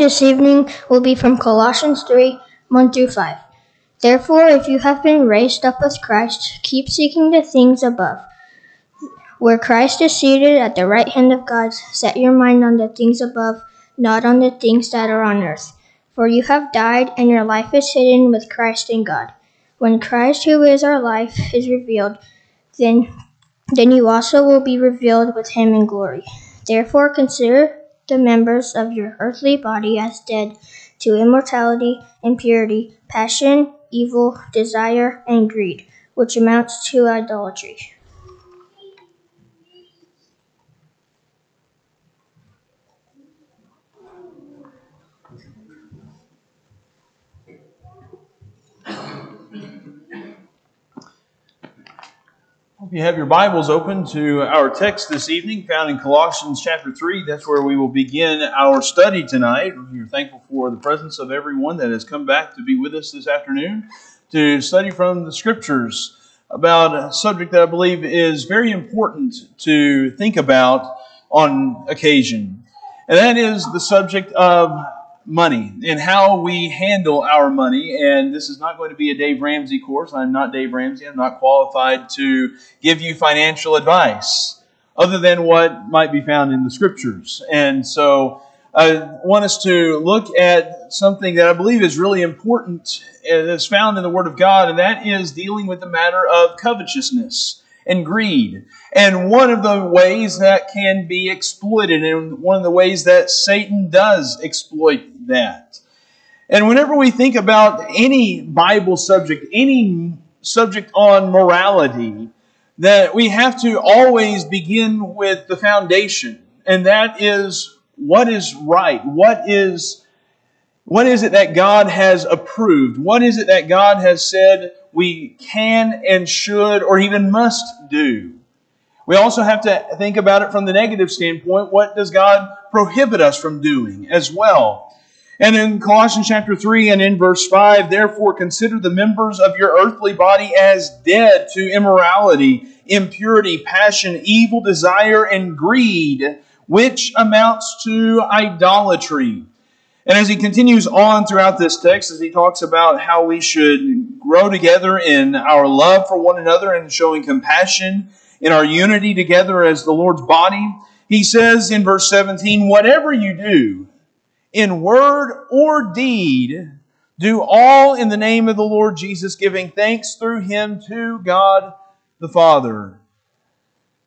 this evening will be from Colossians 3 1 through 5. Therefore, if you have been raised up with Christ, keep seeking the things above, where Christ is seated at the right hand of God. Set your mind on the things above, not on the things that are on earth. For you have died, and your life is hidden with Christ in God. When Christ, who is our life, is revealed, then, then you also will be revealed with him in glory. Therefore, consider the members of your earthly body as dead to immortality, impurity, passion, evil, desire, and greed, which amounts to idolatry. If you have your Bibles open to our text this evening, found in Colossians chapter 3, that's where we will begin our study tonight. We're thankful for the presence of everyone that has come back to be with us this afternoon to study from the Scriptures about a subject that I believe is very important to think about on occasion. And that is the subject of money and how we handle our money. And this is not going to be a Dave Ramsey course. I'm not Dave Ramsey. I'm not qualified to give you financial advice other than what might be found in the scriptures. And so I want us to look at something that I believe is really important uh, that's found in the Word of God, and that is dealing with the matter of covetousness and greed. And one of the ways that can be exploited, and one of the ways that Satan does exploit that. And whenever we think about any Bible subject, any subject on morality, that we have to always begin with the foundation, and that is what is right, what is what is it that God has approved? What is it that God has said we can and should or even must do? We also have to think about it from the negative standpoint. What does God prohibit us from doing as well? And in Colossians chapter 3 and in verse 5, therefore consider the members of your earthly body as dead to immorality, impurity, passion, evil desire, and greed, which amounts to idolatry. And as he continues on throughout this text, as he talks about how we should grow together in our love for one another and showing compassion in our unity together as the Lord's body. He says in verse 17, Whatever you do, in word or deed, do all in the name of the Lord Jesus, giving thanks through him to God the Father.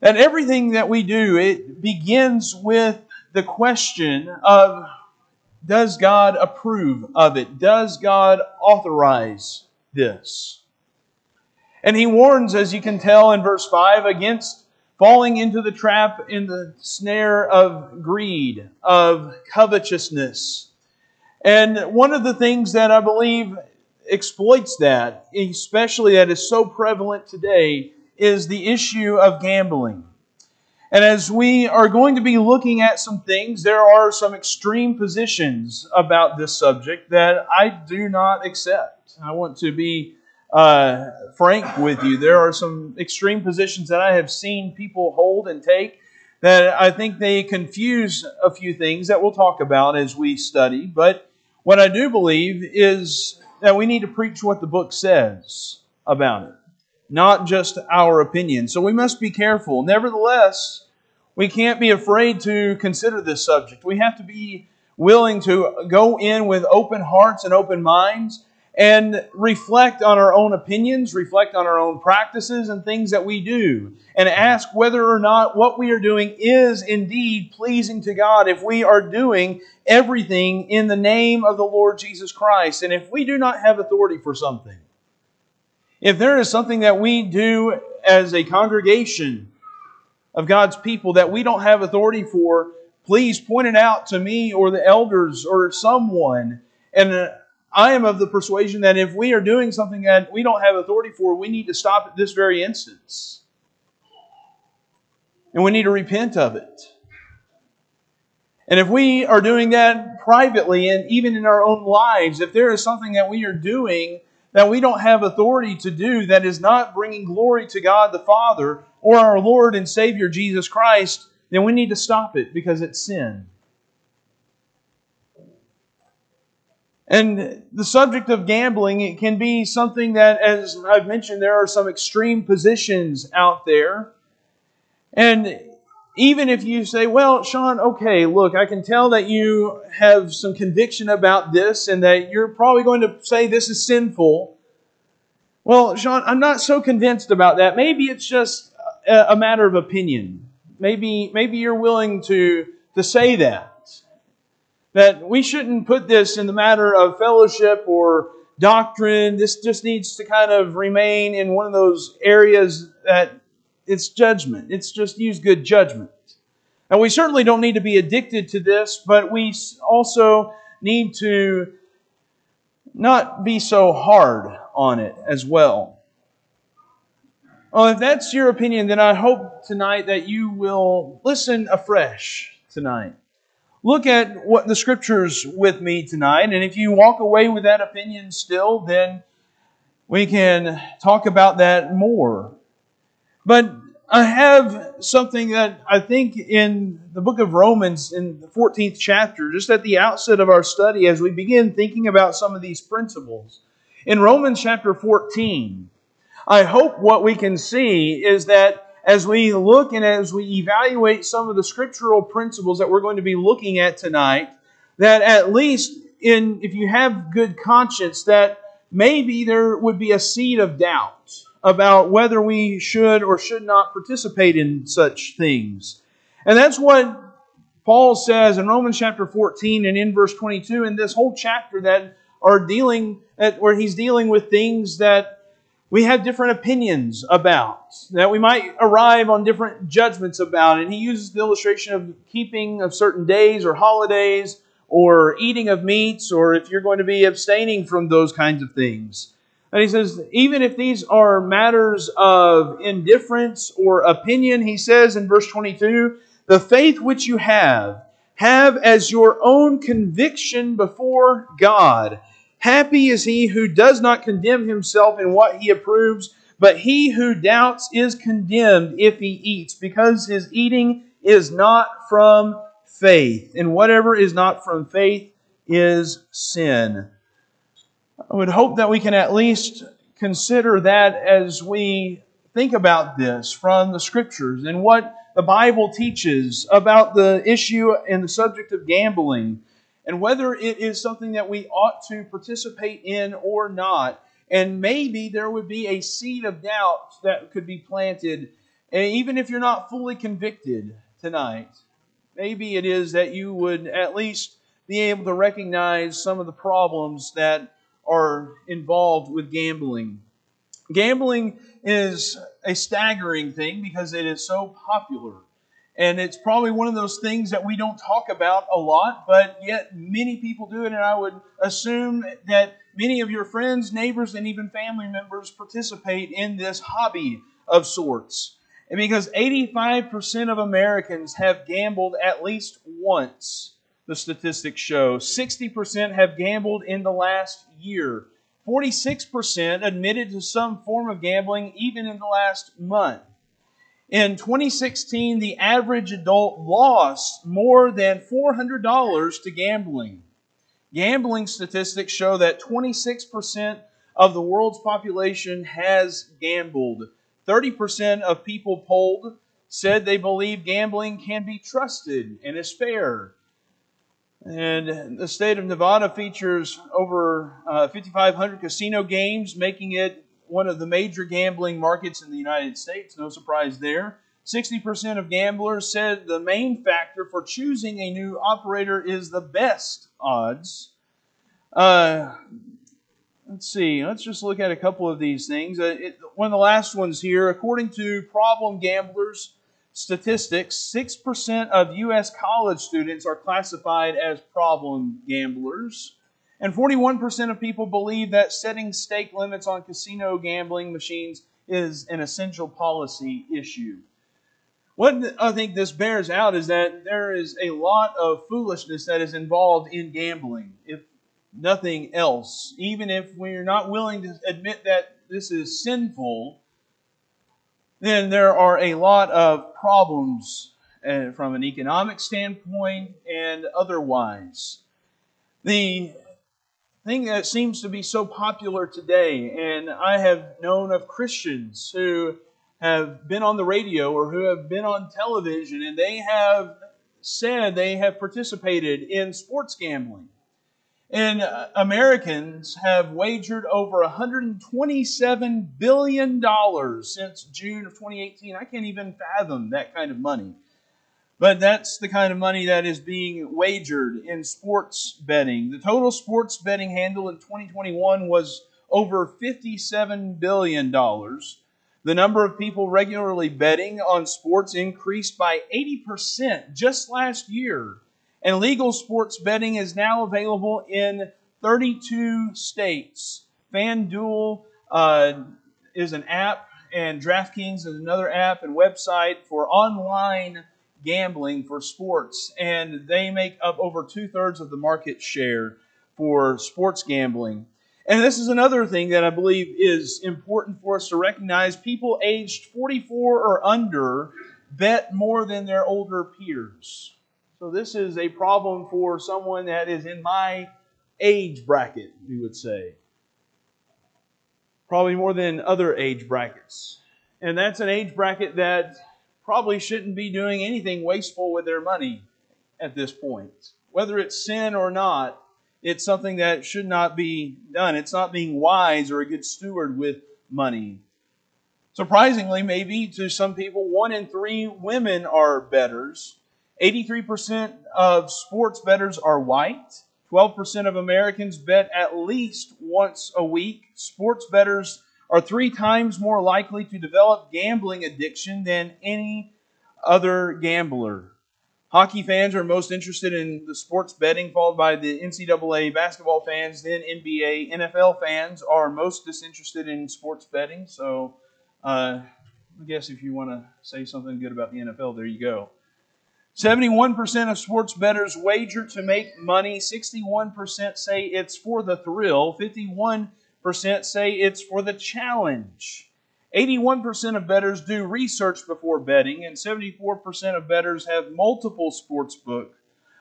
And everything that we do, it begins with the question of does God approve of it? Does God authorize this? And he warns, as you can tell in verse 5, against falling into the trap in the snare of greed, of covetousness. And one of the things that I believe exploits that, especially that is so prevalent today, is the issue of gambling. And as we are going to be looking at some things, there are some extreme positions about this subject that I do not accept. I want to be uh, frank with you. There are some extreme positions that I have seen people hold and take that I think they confuse a few things that we'll talk about as we study. But what I do believe is that we need to preach what the book says about it, not just our opinion. So we must be careful. Nevertheless, we can't be afraid to consider this subject. We have to be willing to go in with open hearts and open minds and reflect on our own opinions, reflect on our own practices and things that we do, and ask whether or not what we are doing is indeed pleasing to God if we are doing everything in the name of the Lord Jesus Christ. And if we do not have authority for something, if there is something that we do as a congregation of God's people that we don't have authority for, please point it out to me or the elders or someone. And I am of the persuasion that if we are doing something that we don't have authority for, we need to stop at this very instance. And we need to repent of it. And if we are doing that privately and even in our own lives, if there is something that we are doing that we don't have authority to do that is not bringing glory to God the Father or our Lord and Savior Jesus Christ, then we need to stop it because it's sin. And the subject of gambling, it can be something that, as I've mentioned, there are some extreme positions out there. And even if you say, well, Sean, okay, look, I can tell that you have some conviction about this and that you're probably going to say this is sinful. Well, Sean, I'm not so convinced about that. Maybe it's just a matter of opinion. Maybe, maybe you're willing to, to say that. That we shouldn't put this in the matter of fellowship or doctrine. This just needs to kind of remain in one of those areas that it's judgment. It's just use good judgment. And we certainly don't need to be addicted to this, but we also need to not be so hard on it as well. Well, if that's your opinion, then I hope tonight that you will listen afresh tonight look at what the scriptures with me tonight. And if you walk away with that opinion still, then we can talk about that more. But I have something that I think in the book of Romans, in the 14th chapter, just at the outset of our study, as we begin thinking about some of these principles. In Romans chapter 14, I hope what we can see is that as we look and as we evaluate some of the scriptural principles that we're going to be looking at tonight, that at least in if you have good conscience, that maybe there would be a seed of doubt about whether we should or should not participate in such things. And that's what Paul says in Romans chapter 14 and in verse 22 in this whole chapter that are dealing at where he's dealing with things that we have different opinions about, that we might arrive on different judgments about. And he uses the illustration of keeping of certain days or holidays or eating of meats or if you're going to be abstaining from those kinds of things. And he says, even if these are matters of indifference or opinion, he says in verse 22, the faith which you have, have as your own conviction before God. Happy is he who does not condemn himself in what he approves, but he who doubts is condemned if he eats, because his eating is not from faith. And whatever is not from faith is sin. I would hope that we can at least consider that as we think about this from the scriptures and what the Bible teaches about the issue and the subject of gambling and whether it is something that we ought to participate in or not. And maybe there would be a seed of doubt that could be planted, and even if you're not fully convicted tonight. Maybe it is that you would at least be able to recognize some of the problems that are involved with gambling. Gambling is a staggering thing because it is so popular. And it's probably one of those things that we don't talk about a lot, but yet many people do it. And I would assume that many of your friends, neighbors, and even family members participate in this hobby of sorts. And because 85% of Americans have gambled at least once, the statistics show. 60% have gambled in the last year. 46% admitted to some form of gambling even in the last month. In 2016, the average adult lost more than $400 to gambling. Gambling statistics show that 26% of the world's population has gambled. 30% of people polled said they believe gambling can be trusted and is fair. And the state of Nevada features over uh, 5,500 casino games, making it one of the major gambling markets in the United States. No surprise there. 60% of gamblers said the main factor for choosing a new operator is the best odds. Uh, let's see, let's just look at a couple of these things. Uh, it, one of the last ones here, according to Problem Gamblers statistics, 6% of U.S. college students are classified as problem gamblers. And 41% of people believe that setting stake limits on casino gambling machines is an essential policy issue. What I think this bears out is that there is a lot of foolishness that is involved in gambling, if nothing else. Even if we're not willing to admit that this is sinful, then there are a lot of problems uh, from an economic standpoint and otherwise. The thing that seems to be so popular today, and I have known of Christians who have been on the radio or who have been on television, and they have said they have participated in sports gambling. And uh, Americans have wagered over $127 billion since June of 2018. I can't even fathom that kind of money. But that's the kind of money that is being wagered in sports betting. The total sports betting handle in 2021 was over $57 billion. The number of people regularly betting on sports increased by 80% just last year. And legal sports betting is now available in 32 states. FanDuel uh, is an app, and DraftKings is another app and website for online gambling for sports. And they make up over two thirds of the market share for sports gambling. And this is another thing that I believe is important for us to recognize. People aged 44 or under bet more than their older peers. So this is a problem for someone that is in my age bracket, we would say. Probably more than other age brackets. And that's an age bracket that probably shouldn't be doing anything wasteful with their money at this point. Whether it's sin or not, it's something that should not be done. It's not being wise or a good steward with money. Surprisingly, maybe to some people, one in three women are bettors. 83% of sports bettors are white. 12% of Americans bet at least once a week. Sports bettors are three times more likely to develop gambling addiction than any other gambler. Hockey fans are most interested in the sports betting, followed by the NCAA basketball fans. Then NBA, NFL fans are most disinterested in sports betting. So, uh, I guess if you want to say something good about the NFL, there you go. 71% of sports bettors wager to make money. 61% say it's for the thrill. 51% say it's for the challenge. 81% of bettors do research before betting, and 74% of bettors have multiple sportsbook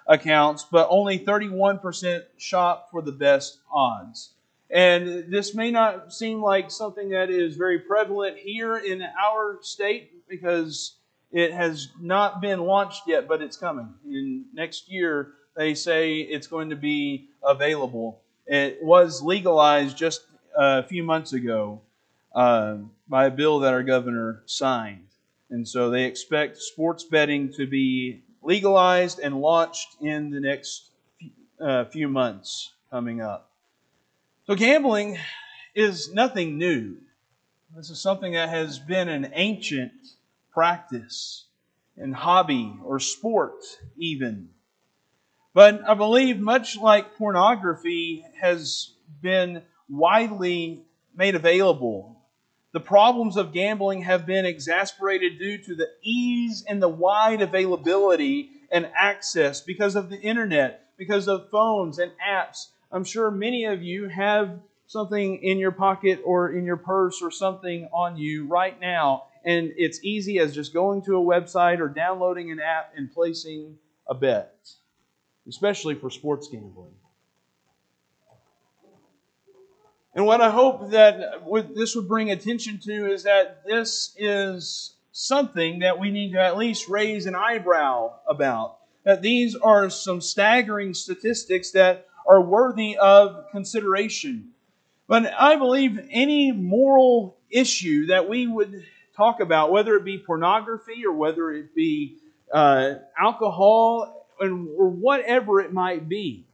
accounts, but only 31% shop for the best odds. And this may not seem like something that is very prevalent here in our state because it has not been launched yet, but it's coming. In next year, they say it's going to be available. It was legalized just a few months ago uh, by a bill that our governor signed. And so they expect sports betting to be legalized and launched in the next uh, few months coming up. So gambling is nothing new. This is something that has been an ancient practice and hobby or sport, even. But I believe, much like pornography has been widely made available, the problems of gambling have been exasperated due to the ease and the wide availability and access because of the internet, because of phones and apps. I'm sure many of you have something in your pocket or in your purse or something on you right now and it's easy as just going to a website or downloading an app and placing a bet, especially for sports gambling. And what I hope that this would bring attention to is that this is something that we need to at least raise an eyebrow about. That these are some staggering statistics that are worthy of consideration. But I believe any moral issue that we would talk about, whether it be pornography or whether it be uh, alcohol and, or whatever it might be.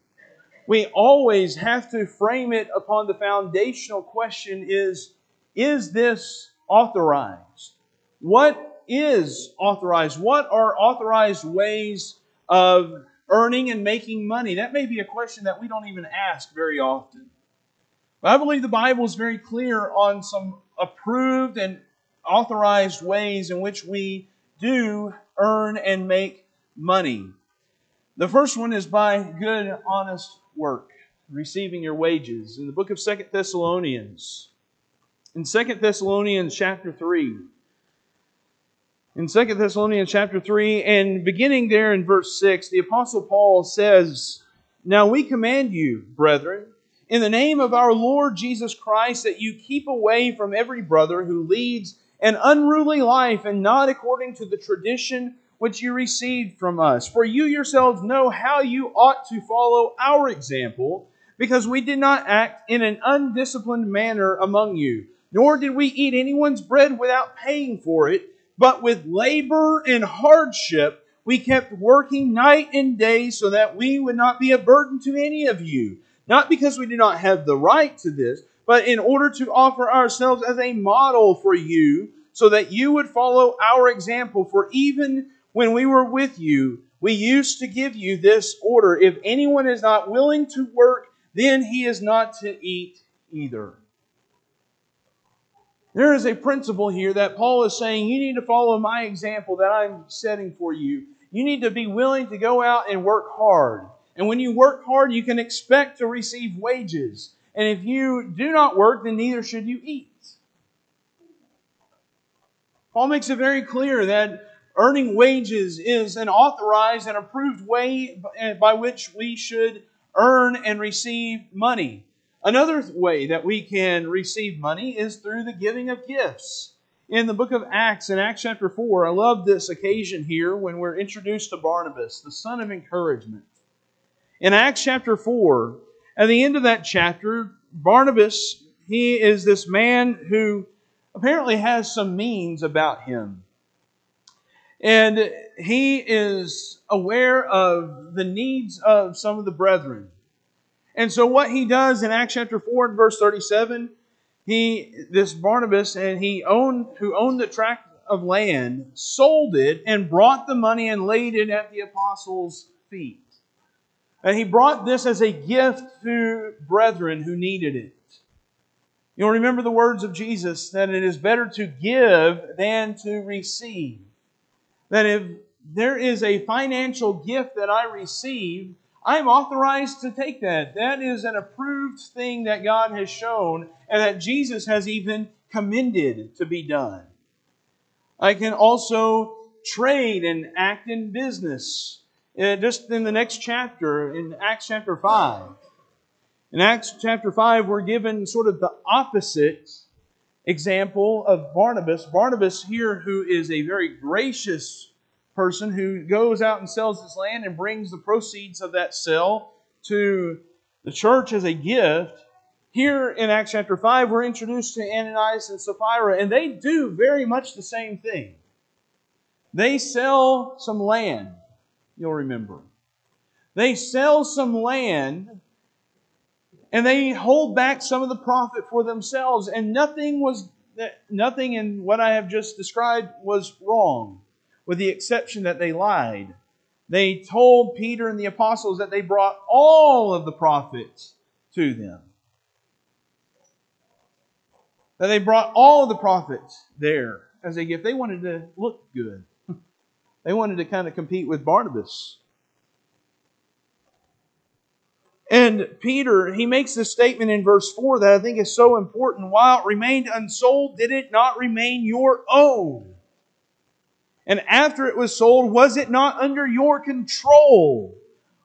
We always have to frame it upon the foundational question is, is this authorized? What is authorized? What are authorized ways of earning and making money? That may be a question that we don't even ask very often. But I believe the Bible is very clear on some approved and authorized ways in which we do earn and make money. The first one is by good, honest work, receiving your wages. In the book of Second Thessalonians, in Second Thessalonians chapter 3, in Second Thessalonians chapter 3, and beginning there in verse 6, the Apostle Paul says, Now we command you, brethren, in the name of our Lord Jesus Christ that you keep away from every brother who leads an unruly life and not according to the tradition which you received from us. For you yourselves know how you ought to follow our example, because we did not act in an undisciplined manner among you, nor did we eat anyone's bread without paying for it, but with labor and hardship we kept working night and day so that we would not be a burden to any of you not because we do not have the right to this, but in order to offer ourselves as a model for you, so that you would follow our example. For even when we were with you, we used to give you this order if anyone is not willing to work, then he is not to eat either. There is a principle here that Paul is saying you need to follow my example that I'm setting for you. You need to be willing to go out and work hard. And when you work hard, you can expect to receive wages. And if you do not work, then neither should you eat. Paul makes it very clear that earning wages is an authorized and approved way by which we should earn and receive money. Another way that we can receive money is through the giving of gifts. In the book of Acts, in Acts chapter 4, I love this occasion here when we're introduced to Barnabas, the son of encouragement. In Acts chapter 4, at the end of that chapter, Barnabas, he is this man who apparently has some means about him. And he is aware of the needs of some of the brethren. And so what he does in Acts chapter 4 and verse 37, he this Barnabas and he owned who owned the tract of land, sold it and brought the money and laid it at the apostles' feet. And he brought this as a gift to brethren who needed it. You'll remember the words of Jesus that it is better to give than to receive. That if there is a financial gift that I receive, I'm authorized to take that. That is an approved thing that God has shown and that Jesus has even commended to be done. I can also trade and act in business uh, just in the next chapter, in Acts chapter 5. In Acts chapter 5, we're given sort of the opposite example of Barnabas. Barnabas here, who is a very gracious person who goes out and sells his land and brings the proceeds of that sale to the church as a gift. Here in Acts chapter 5, we're introduced to Ananias and Sapphira, and they do very much the same thing. They sell some land you'll remember. They sell some land and they hold back some of the profit for themselves, and nothing was nothing in what I have just described was wrong, with the exception that they lied. They told Peter and the apostles that they brought all of the profits to them. That they brought all of the profits there as a gift. They wanted to look good. They wanted to kind of compete with Barnabas. And Peter, he makes this statement in verse 4 that I think is so important. While it remained unsold, did it not remain your own? And after it was sold, was it not under your control?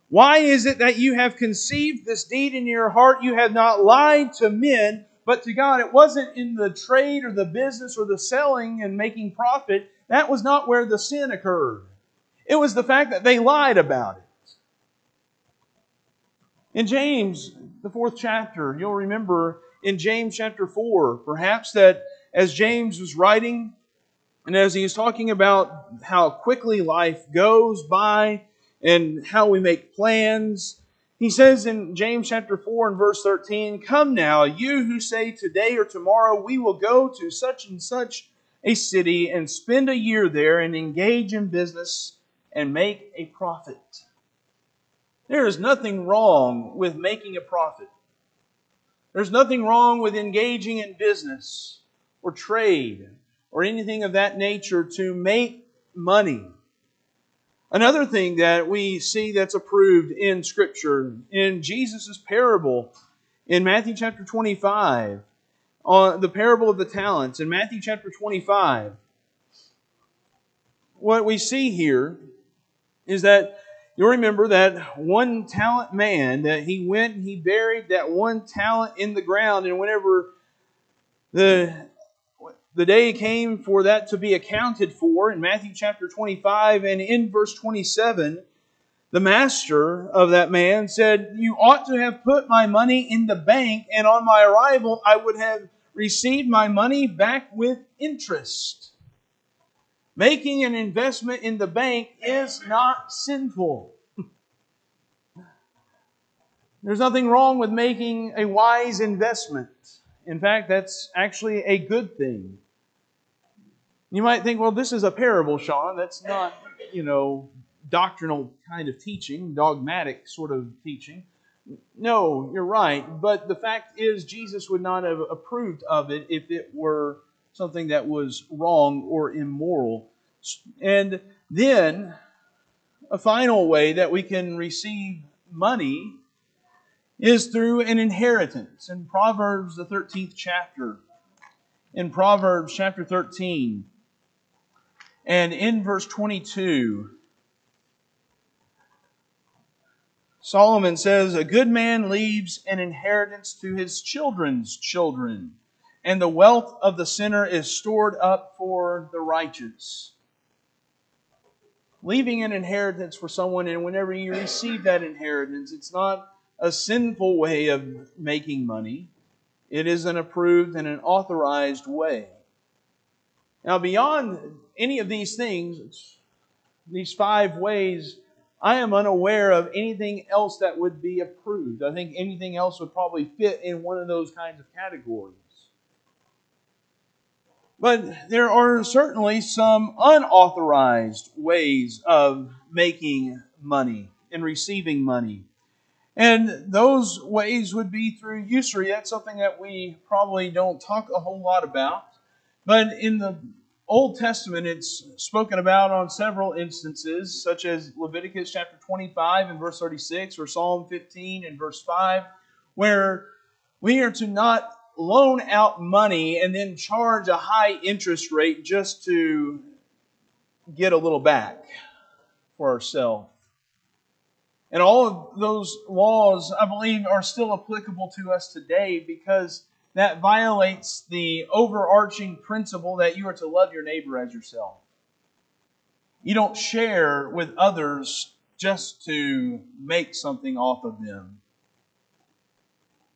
Why is it that you have conceived this deed in your heart? You have not lied to men, but to God. It wasn't in the trade or the business or the selling and making profit. That was not where the sin occurred. It was the fact that they lied about it. In James, the fourth chapter, you'll remember in James chapter 4, perhaps that as James was writing, and as he was talking about how quickly life goes by and how we make plans, he says in James chapter 4 and verse 13, Come now, you who say today or tomorrow we will go to such and such a city and spend a year there and engage in business and make a profit. There is nothing wrong with making a profit. There's nothing wrong with engaging in business or trade or anything of that nature to make money. Another thing that we see that's approved in Scripture, in Jesus' parable in Matthew chapter 25, on the parable of the talents in Matthew chapter 25, what we see here is that You'll remember that one talent man that he went and he buried that one talent in the ground, and whenever the the day came for that to be accounted for in Matthew chapter 25 and in verse 27, the master of that man said, You ought to have put my money in the bank, and on my arrival I would have received my money back with interest. Making an investment in the bank is not sinful. There's nothing wrong with making a wise investment. In fact, that's actually a good thing. You might think, well, this is a parable, Sean. That's not, you know, doctrinal kind of teaching, dogmatic sort of teaching. No, you're right. But the fact is, Jesus would not have approved of it if it were something that was wrong or immoral. And then, a final way that we can receive money is through an inheritance. In Proverbs, the 13th chapter, in Proverbs chapter 13, and in verse 22, Solomon says, A good man leaves an inheritance to his children's children and the wealth of the sinner is stored up for the righteous. Leaving an inheritance for someone, and whenever you receive that inheritance, it's not a sinful way of making money, it is an approved and an authorized way. Now, beyond any of these things, these five ways, I am unaware of anything else that would be approved. I think anything else would probably fit in one of those kinds of categories. But there are certainly some unauthorized ways of making money and receiving money. And those ways would be through usury. That's something that we probably don't talk a whole lot about. But in the Old Testament, it's spoken about on several instances, such as Leviticus chapter 25 and verse 36, or Psalm 15 and verse 5, where we are to not loan out money and then charge a high interest rate just to get a little back for ourselves. And all of those laws, I believe, are still applicable to us today because that violates the overarching principle that you are to love your neighbor as yourself. You don't share with others just to make something off of them.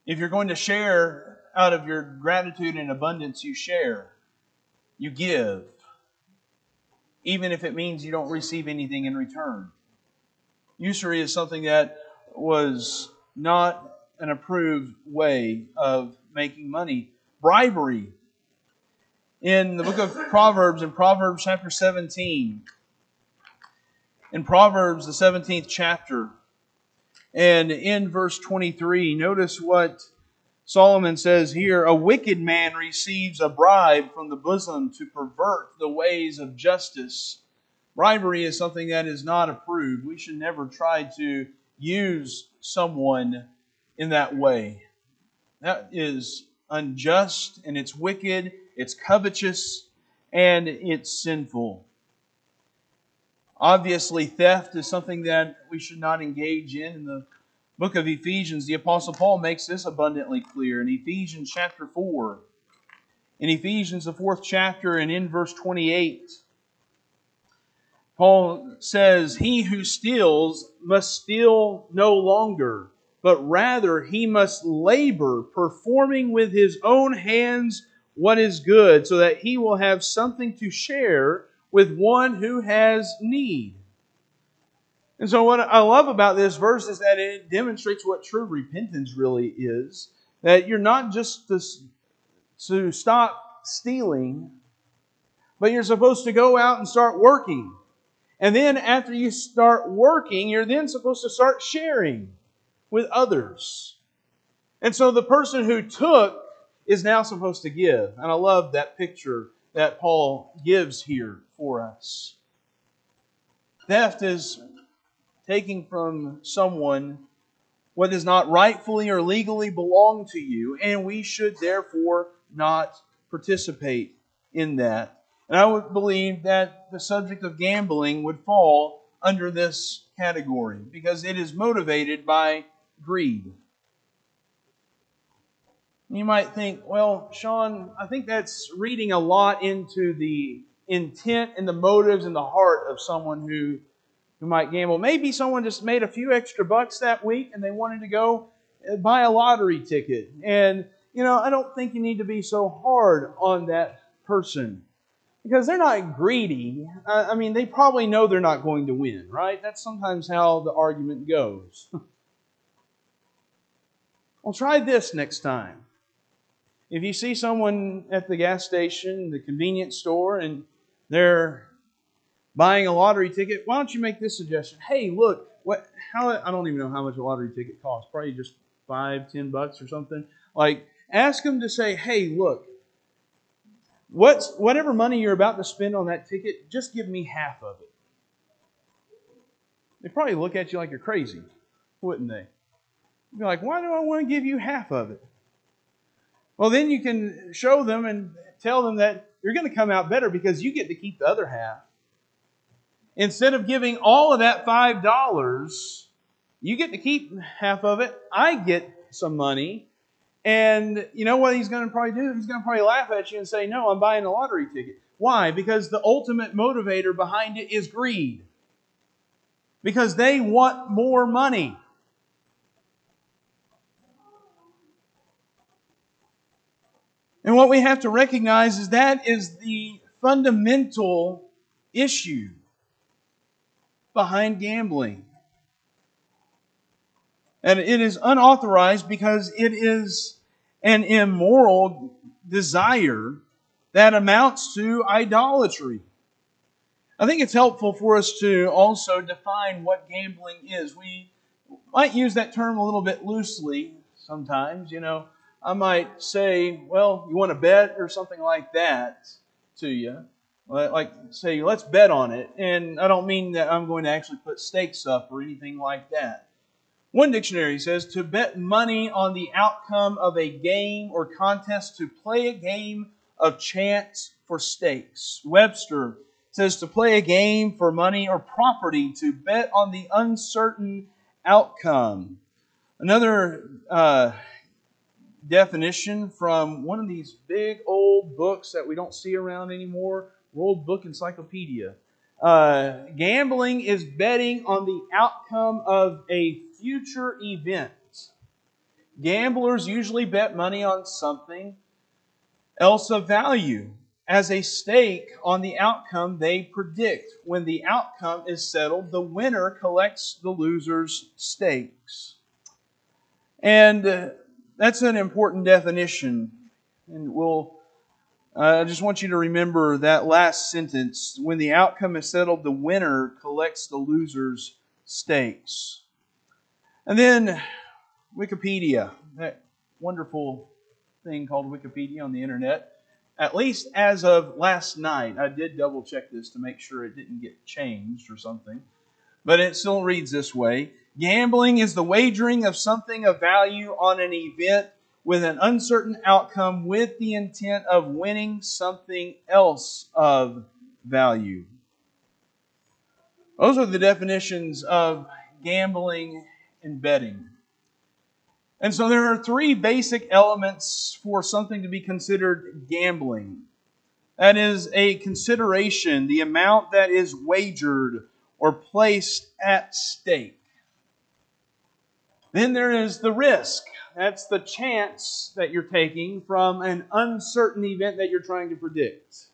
If you're going to share out of your gratitude and abundance, you share, you give, even if it means you don't receive anything in return. Usury is something that was not an approved way of making money. Bribery. In the book of Proverbs, in Proverbs chapter 17, in Proverbs, the 17th chapter, and in verse 23, notice what Solomon says here, a wicked man receives a bribe from the bosom to pervert the ways of justice. Bribery is something that is not approved. We should never try to use someone in that way. That is unjust and it's wicked, it's covetous, and it's sinful. Obviously, theft is something that we should not engage in. In the book of Ephesians, the Apostle Paul makes this abundantly clear in Ephesians chapter 4. In Ephesians, the fourth chapter, and in verse 28, Paul says, He who steals must steal no longer, but rather he must labor, performing with his own hands what is good, so that he will have something to share with one who has need. And so, what I love about this verse is that it demonstrates what true repentance really is. That you're not just to, to stop stealing, but you're supposed to go out and start working. And then, after you start working, you're then supposed to start sharing with others. And so, the person who took is now supposed to give. And I love that picture that Paul gives here for us. Theft is taking from someone what does not rightfully or legally belong to you, and we should therefore not participate in that. And I would believe that the subject of gambling would fall under this category because it is motivated by greed. You might think, well, Sean, I think that's reading a lot into the intent and the motives and the heart of someone who, who might gamble. Maybe someone just made a few extra bucks that week and they wanted to go uh, buy a lottery ticket. And, you know, I don't think you need to be so hard on that person because they're not greedy. I mean, they probably know they're not going to win, right? That's sometimes how the argument goes. well, try this next time. If you see someone at the gas station, the convenience store, and they're buying a lottery ticket, why don't you make this suggestion? Hey, look, what? How? I don't even know how much a lottery ticket costs. Probably just five, ten bucks or something. Like, ask them to say, hey, look, what's whatever money you're about to spend on that ticket, just give me half of it. They probably look at you like you're crazy, wouldn't they? You'd be like, why do I want to give you half of it? Well, then you can show them and tell them that you're going to come out better because you get to keep the other half. Instead of giving all of that $5, you get to keep half of it. I get some money. And you know what he's going to probably do? He's going to probably laugh at you and say, No, I'm buying a lottery ticket. Why? Because the ultimate motivator behind it is greed. Because they want more money. And what we have to recognize is that is the fundamental issue behind gambling. And it is unauthorized because it is an immoral desire that amounts to idolatry. I think it's helpful for us to also define what gambling is. We might use that term a little bit loosely sometimes. You know, I might say, well, you want to bet or something like that to you. Like, say, let's bet on it. And I don't mean that I'm going to actually put stakes up or anything like that. One dictionary says to bet money on the outcome of a game or contest, to play a game of chance for stakes. Webster says to play a game for money or property, to bet on the uncertain outcome. Another uh, definition from one of these big old books that we don't see around anymore, World Book Encyclopedia. Uh, gambling is betting on the outcome of a future event. Gamblers usually bet money on something else of value as a stake on the outcome they predict. When the outcome is settled, the winner collects the loser's stakes. And uh, that's an important definition. And we'll, uh, I just want you to remember that last sentence. When the outcome is settled, the winner collects the loser's stakes. And then Wikipedia, that wonderful thing called Wikipedia on the internet. At least as of last night, I did double check this to make sure it didn't get changed or something. But it still reads this way Gambling is the wagering of something of value on an event with an uncertain outcome with the intent of winning something else of value. Those are the definitions of gambling and betting. And so there are three basic elements for something to be considered gambling. That is a consideration, the amount that is wagered or placed at stake. Then there is the risk. That's the chance that you're taking from an uncertain event that you're trying to predict.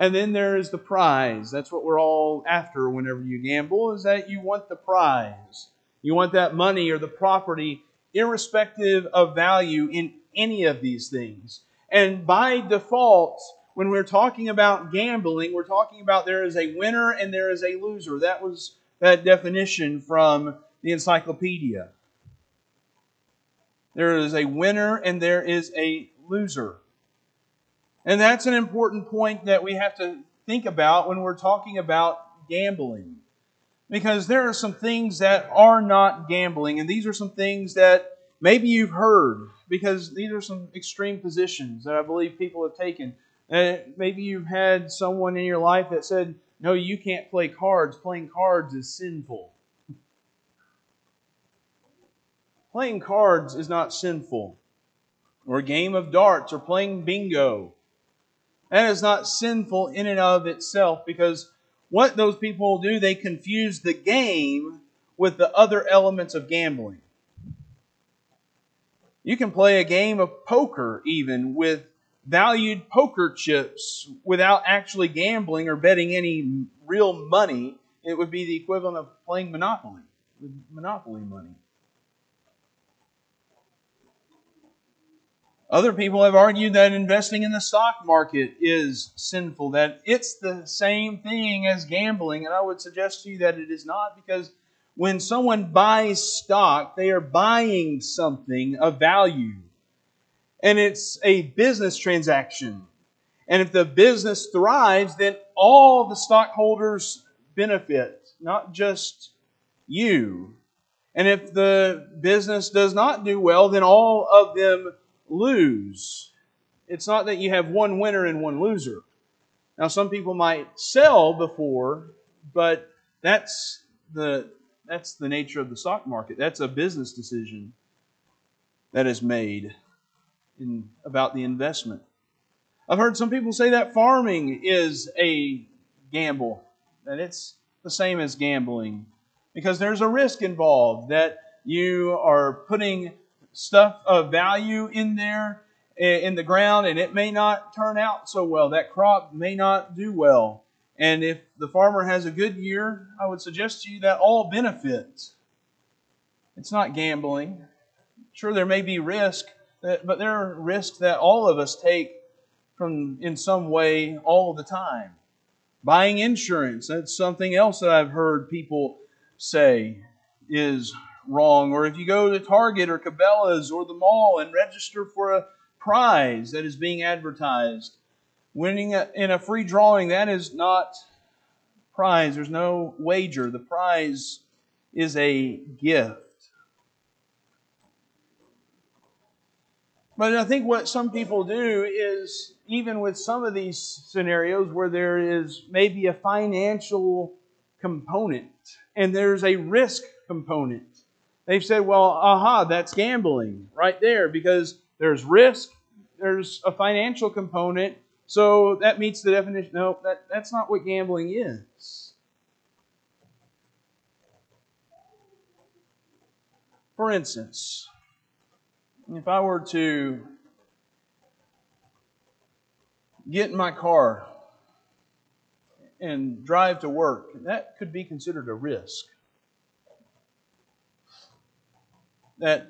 And then there is the prize. That's what we're all after whenever you gamble, is that you want the prize. You want that money or the property, irrespective of value in any of these things. And by default, when we're talking about gambling, we're talking about there is a winner and there is a loser. That was that definition from the encyclopedia. There is a winner and there is a loser. And that's an important point that we have to think about when we're talking about gambling. Because there are some things that are not gambling, and these are some things that maybe you've heard, because these are some extreme positions that I believe people have taken. Uh, maybe you've had someone in your life that said, No, you can't play cards. Playing cards is sinful. Playing cards is not sinful. Or a game of darts or playing bingo. That is not sinful in and of itself because what those people do, they confuse the game with the other elements of gambling. You can play a game of poker even with valued poker chips without actually gambling or betting any real money. It would be the equivalent of playing Monopoly with Monopoly money. Other people have argued that investing in the stock market is sinful, that it's the same thing as gambling, and I would suggest to you that it is not because when someone buys stock, they are buying something of value. And it's a business transaction. And if the business thrives, then all the stockholders benefit, not just you. And if the business does not do well, then all of them lose. It's not that you have one winner and one loser. Now, some people might sell before, but that's the that's the nature of the stock market. That's a business decision that is made in about the investment. I've heard some people say that farming is a gamble, that it's the same as gambling because there's a risk involved that you are putting stuff of value in there in the ground and it may not turn out so well. That crop may not do well. And if the farmer has a good year, I would suggest to you that all benefits. It's not gambling. Sure, there may be risk, uh, but there are risks that all of us take from in some way all the time. Buying insurance, that's something else that I've heard people say is wrong. Or if you go to Target or Cabela's or the mall and register for a prize that is being advertised, winning in a free drawing, that is not prize. There's no wager. The prize is a gift. But I think what some people do is, even with some of these scenarios where there is maybe a financial component and there's a risk component, They've said, well, aha, that's gambling right there because there's risk, there's a financial component, so that meets the definition. No, that, that's not what gambling is. For instance, if I were to get in my car and drive to work, that could be considered a risk. That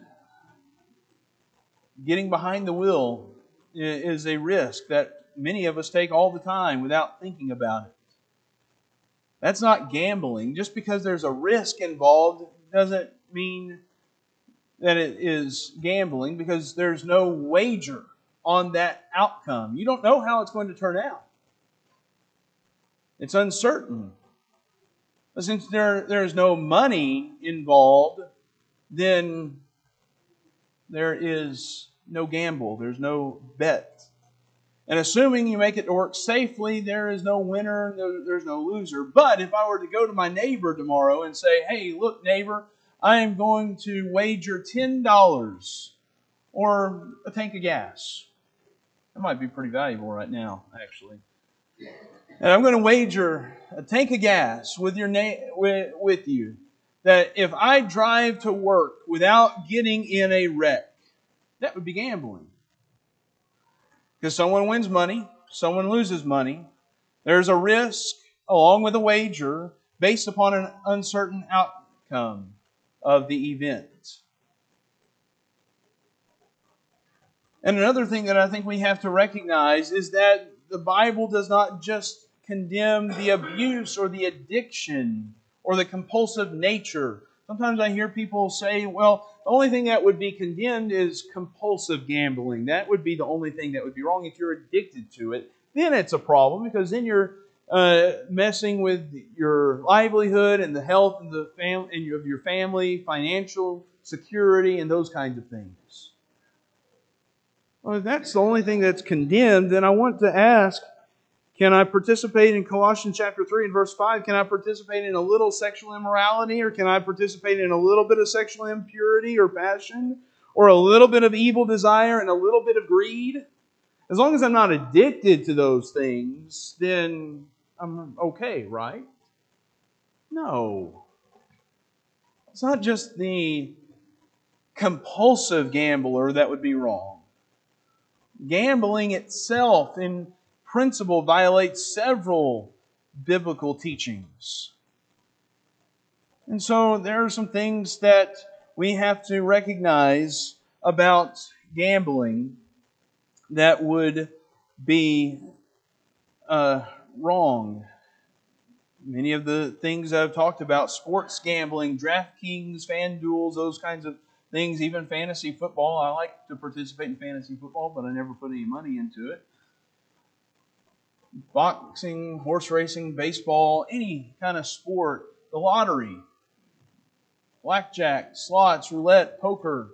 getting behind the wheel is a risk that many of us take all the time without thinking about it. That's not gambling. Just because there's a risk involved doesn't mean that it is gambling because there's no wager on that outcome. You don't know how it's going to turn out. It's uncertain. But since there, there is no money involved, then there is no gamble, there's no bet. And assuming you make it to work safely, there is no winner, there's no loser. But if I were to go to my neighbor tomorrow and say, hey, look, neighbor, I am going to wager $10 or a tank of gas. That might be pretty valuable right now, actually. And I'm going to wager a tank of gas with your na- with, with you that if I drive to work without getting in a wreck, that would be gambling. Because someone wins money, someone loses money. There's a risk along with a wager based upon an uncertain outcome of the event. And another thing that I think we have to recognize is that the Bible does not just condemn the abuse or the addiction or the compulsive nature. Sometimes I hear people say, well, the only thing that would be condemned is compulsive gambling. That would be the only thing that would be wrong if you're addicted to it. Then it's a problem because then you're uh, messing with your livelihood and the health of the fam- and of your family, financial security, and those kinds of things. Well, if that's the only thing that's condemned, then I want to ask Can I participate in Colossians chapter 3 and verse 5? Can I participate in a little sexual immorality or can I participate in a little bit of sexual impurity or passion or a little bit of evil desire and a little bit of greed? As long as I'm not addicted to those things, then I'm okay, right? No. It's not just the compulsive gambler that would be wrong. Gambling itself, in principle, violates several biblical teachings. And so there are some things that we have to recognize about gambling that would be uh, wrong. Many of the things I've talked about sports gambling, DraftKings, FanDuels, those kinds of things, even fantasy football. I like to participate in fantasy football, but I never put any money into it. Boxing, horse racing, baseball, any kind of sport, the lottery, blackjack, slots, roulette, poker,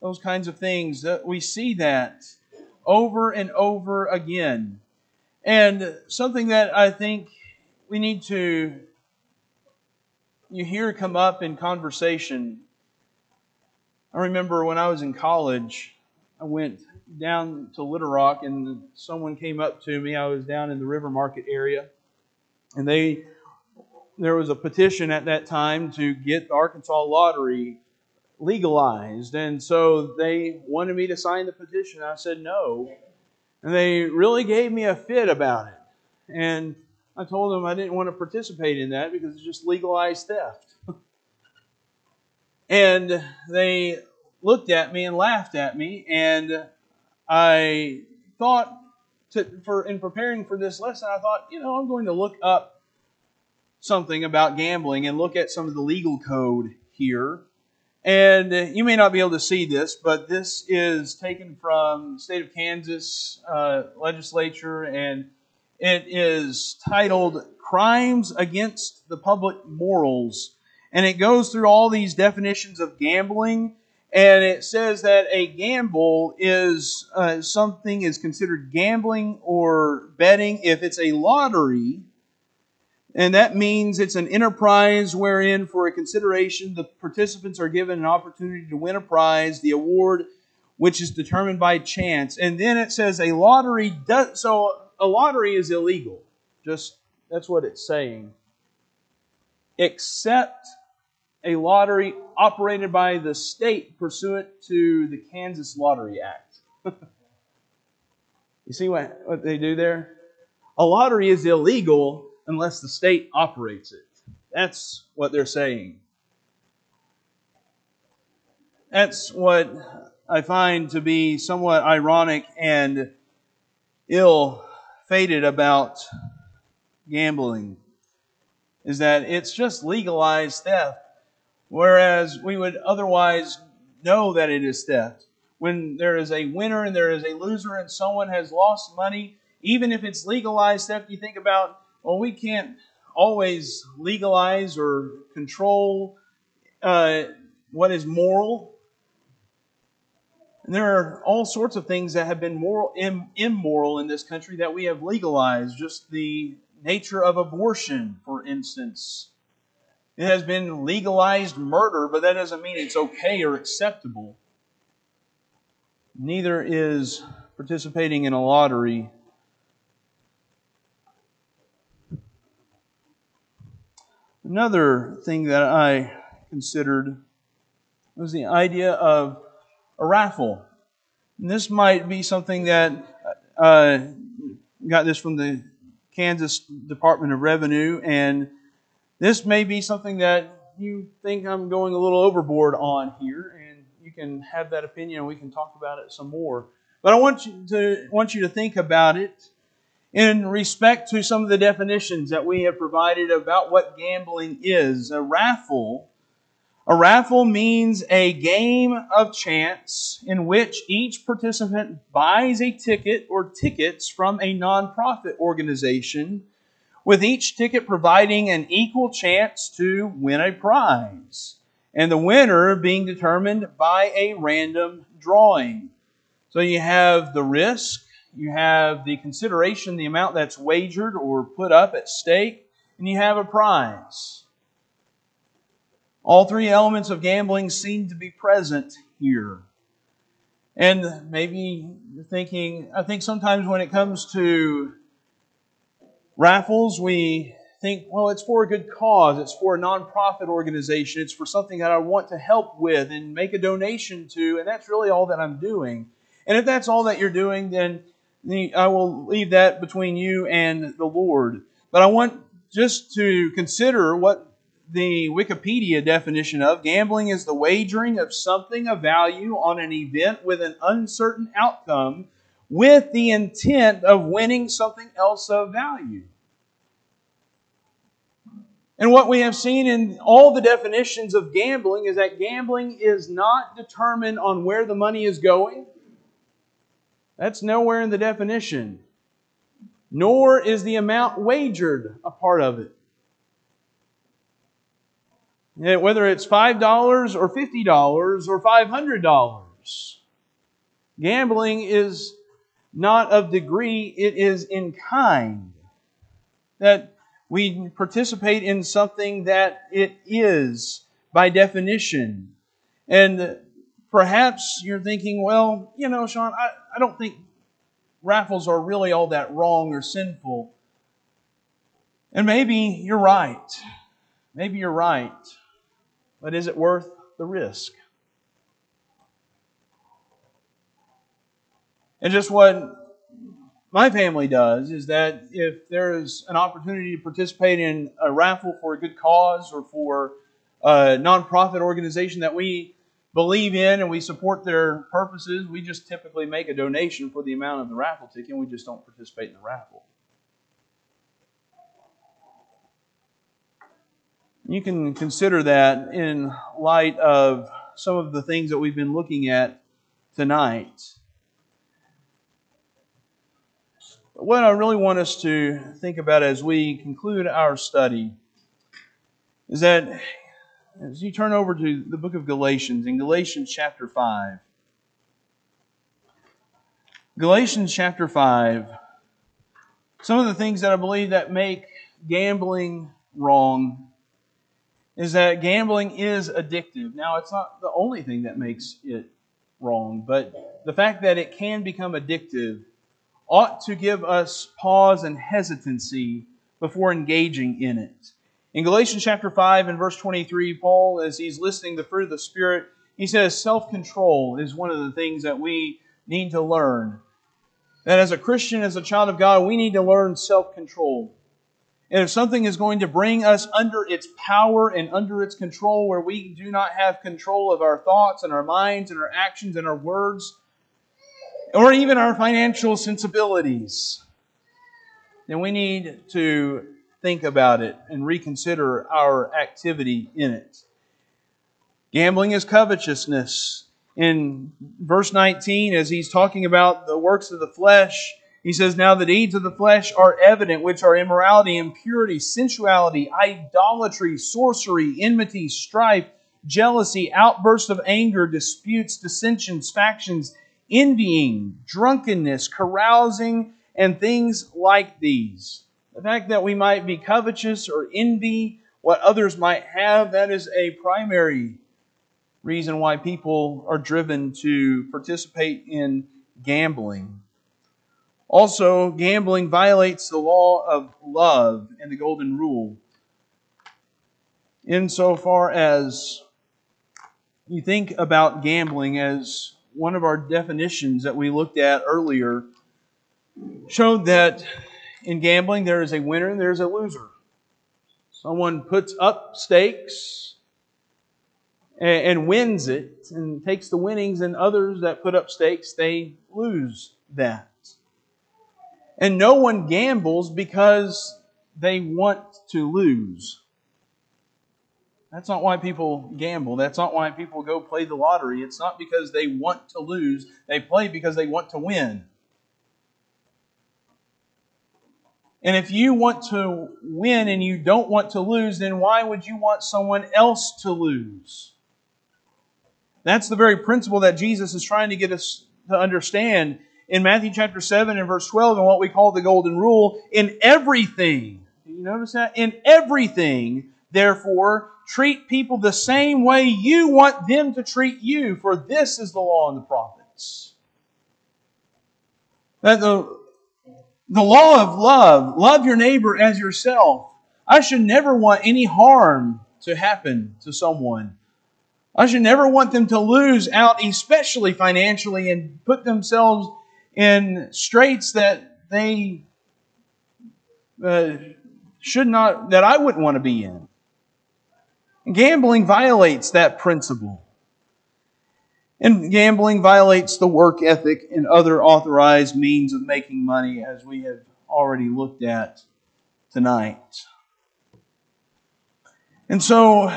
those kinds of things. We see that over and over again. And something that I think we need to you hear come up in conversation I remember when I was in college, I went down to Little Rock and someone came up to me. I was down in the River Market area, and they there was a petition at that time to get the Arkansas lottery legalized, and so they wanted me to sign the petition. I said no, and they really gave me a fit about it. And I told them I didn't want to participate in that because it's just legalized theft. And they looked at me and laughed at me, and I thought, to, for in preparing for this lesson, I thought, you know, I'm going to look up something about gambling and look at some of the legal code here. And you may not be able to see this, but this is taken from state of Kansas uh, legislature, and it is titled "Crimes Against the Public Morals." And it goes through all these definitions of gambling. And it says that a gamble is uh, something is considered gambling or betting if it's a lottery. And that means it's an enterprise wherein, for a consideration, the participants are given an opportunity to win a prize, the award, which is determined by chance. And then it says a lottery does so. A lottery is illegal. Just that's what it's saying. Except a lottery operated by the state pursuant to the Kansas Lottery Act. you see what, what they do there? A lottery is illegal unless the state operates it. That's what they're saying. That's what I find to be somewhat ironic and ill fated about gambling is that it's just legalized theft whereas we would otherwise know that it is theft. When there is a winner and there is a loser and someone has lost money, even if it's legalized theft, you think about, well, we can't always legalize or control uh, what is moral. And there are all sorts of things that have been moral, Im- immoral in this country that we have legalized. Just the nature of abortion, for instance. It has been legalized murder, but that doesn't mean it's okay or acceptable. Neither is participating in a lottery. Another thing that I considered was the idea of a raffle. And this might be something that uh, got this from the Kansas Department of Revenue, and this may be something that you think I'm going a little overboard on here, and you can have that opinion and we can talk about it some more. But I want you to want you to think about it in respect to some of the definitions that we have provided about what gambling is. A raffle a raffle means a game of chance in which each participant buys a ticket or tickets from a nonprofit organization with each ticket providing an equal chance to win a prize, and the winner being determined by a random drawing. So you have the risk, you have the consideration, the amount that's wagered or put up at stake, and you have a prize. All three elements of gambling seem to be present here. And maybe you're thinking, I think sometimes when it comes to raffles, we think, well, it's for a good cause, it's for a nonprofit organization, it's for something that I want to help with and make a donation to, and that's really all that I'm doing. And if that's all that you're doing, then I will leave that between you and the Lord. But I want just to consider what the Wikipedia definition of gambling is the wagering of something of value on an event with an uncertain outcome with the intent of winning something else of value. And what we have seen in all the definitions of gambling is that gambling is not determined on where the money is going. That's nowhere in the definition. Nor is the amount wagered a part of it. Whether it's $5 or $50 or $500. Gambling is not of degree, it is in kind. That we participate in something that it is by definition. And perhaps you're thinking, well, you know, Sean, I, I don't think raffles are really all that wrong or sinful. And maybe you're right. Maybe you're right. But is it worth the risk? And just what my family does is that if there is an opportunity to participate in a raffle for a good cause or for a nonprofit organization that we believe in and we support their purposes, we just typically make a donation for the amount of the raffle ticket and we just don't participate in the raffle. You can consider that in light of some of the things that we've been looking at tonight. But what I really want us to think about as we conclude our study is that as you turn over to the book of Galatians, in Galatians chapter 5, Galatians chapter 5, some of the things that I believe that make gambling wrong is that gambling is addictive. Now, it's not the only thing that makes it wrong, but the fact that it can become addictive ought to give us pause and hesitancy before engaging in it. In Galatians chapter 5 and verse 23, Paul, as he's listing the fruit of the Spirit, he says self control is one of the things that we need to learn. That as a Christian, as a child of God, we need to learn self control. And if something is going to bring us under its power and under its control, where we do not have control of our thoughts and our minds and our actions and our words, or even our financial sensibilities, then we need to think about it and reconsider our activity in it. Gambling is covetousness. In verse 19, as he's talking about the works of the flesh, he says, Now the deeds of the flesh are evident, which are immorality, impurity, sensuality, idolatry, sorcery, enmity, strife, jealousy, outbursts of anger, disputes, dissensions, factions, envying, drunkenness, carousing, and things like these. The fact that we might be covetous or envy what others might have, that is a primary reason why people are driven to participate in gambling. Also, gambling violates the law of love and the golden rule. Insofar as you think about gambling as one of our definitions that we looked at earlier showed that in gambling there is a winner and there's a loser. Someone puts up stakes and, wins it and takes the winnings, and others that put up stakes, they lose that. And no one gambles because they want to lose. That's not why people gamble. That's not why people go play the lottery. It's not because they want to lose. They play because they want to win. And if you want to win and you don't want to lose, then why would you want someone else to lose? That's the very principle that Jesus is trying to get us to understand in Matthew chapter 7 and verse 12 and what we call the golden rule in everything. You notice that? In everything, therefore, treat people the same way you want them to treat you, for this is the law and the prophets. That the, the law of love, love your neighbor as yourself. I should never want any harm to happen to someone. I should never want them to lose out, especially financially, and put themselves in straits that they uh, should not, that I wouldn't want to be in. Gambling violates that principle. And gambling violates the work ethic and other authorized means of making money, as we have already looked at tonight. And so,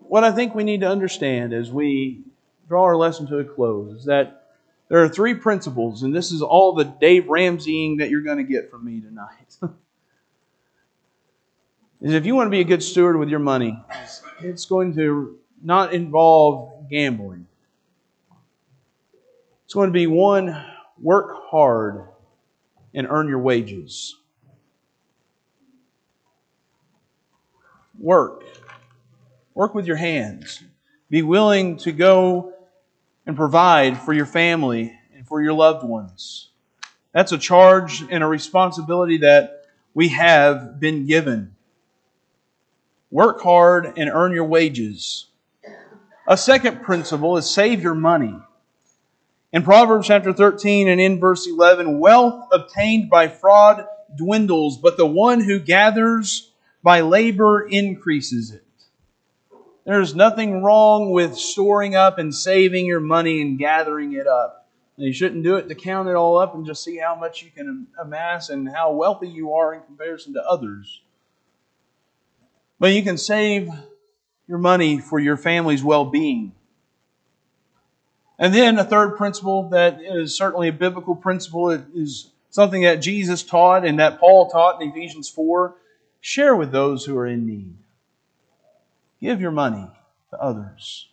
what I think we need to understand as we draw our lesson to a close is that there are three principles, and this is all the Dave Ramseying that you're going to get from me tonight. is if you want to be a good steward with your money, it's going to not involve gambling. It's going to be one, work hard and earn your wages. Work. Work with your hands. Be willing to go and provide for your family and for your loved ones. That's a charge and a responsibility that we have been given. Work hard and earn your wages. A second principle is save your money. In Proverbs chapter 13 and in verse 11, wealth obtained by fraud dwindles, but the one who gathers by labor increases it. There's nothing wrong with storing up and saving your money and gathering it up. You shouldn't do it to count it all up and just see how much you can amass and how wealthy you are in comparison to others. But you can save your money for your family's well being. And then a third principle that is certainly a biblical principle is something that Jesus taught and that Paul taught in Ephesians 4 share with those who are in need. Give your money to others.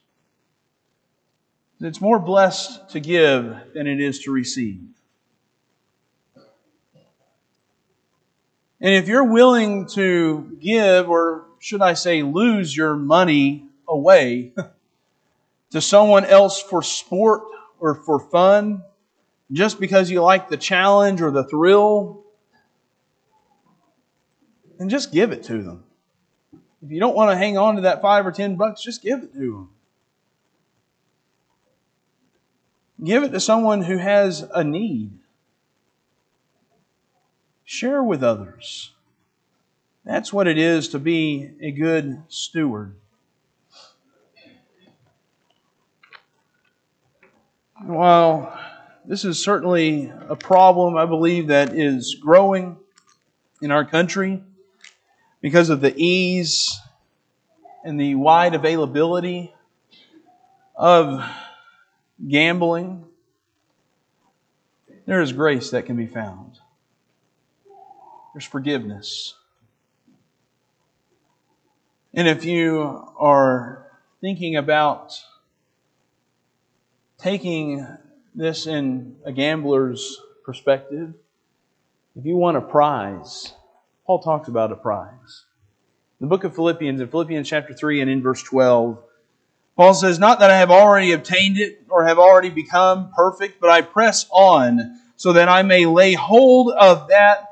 It's more blessed to give than it is to receive. And if you're willing to give, or should I say, lose your money away to someone else for sport or for fun, just because you like the challenge or the thrill, then just give it to them. If you don't want to hang on to that five or ten bucks, just give it to them. Give it to someone who has a need. Share with others. That's what it is to be a good steward. While this is certainly a problem, I believe, that is growing in our country because of the ease and the wide availability of gambling, there is grace that can be found. There's forgiveness. And if you are thinking about taking this in a gambler's perspective, if you want a prize, Paul talks about a prize. In the book of Philippians, in Philippians chapter 3 and in verse 12, Paul says, Not that I have already obtained it or have already become perfect, but I press on so that I may lay hold of that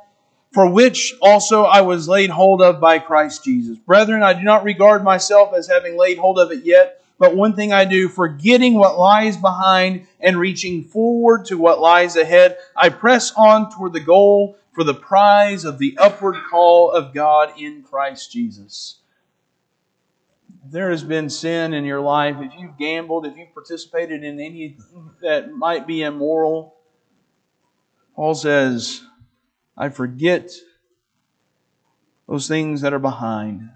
for which also I was laid hold of by Christ Jesus. Brethren, I do not regard myself as having laid hold of it yet, but one thing I do, forgetting what lies behind and reaching forward to what lies ahead, I press on toward the goal for the prize of the upward call of God in Christ Jesus. If there has been sin in your life, if you've gambled, if you've participated in anything that might be immoral, Paul says, I forget those things that are behind.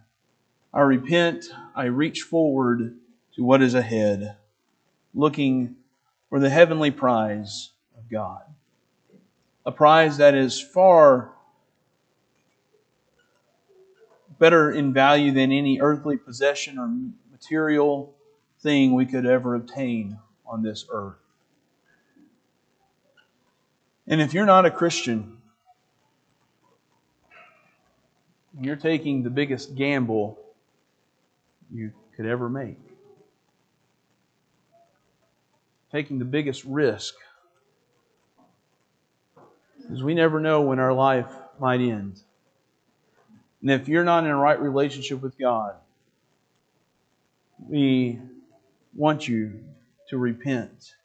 I repent, I reach forward to what is ahead, looking for the heavenly prize of God a prize that is far better in value than any earthly possession or material thing we could ever obtain on this earth. And if you're not a Christian, you're taking the biggest gamble you could ever make. Taking the biggest risk. Because we never know when our life might end. And if you're not in a right relationship with God, we want you to repent.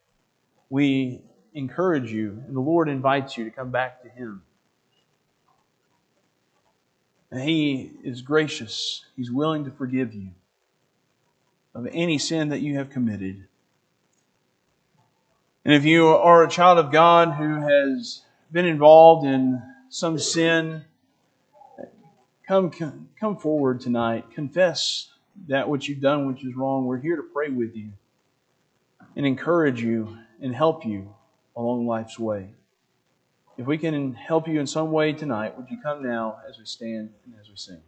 We encourage you, and the Lord invites you to come back to Him. And He is gracious, He's willing to forgive you of any sin that you have committed. And if you are a child of God who has been involved in some sin, come, come forward tonight. Confess that which you've done which is wrong. We're here to pray with you and encourage you and help you along life's way. If we can help you in some way tonight, would you come now as we stand and as we sing?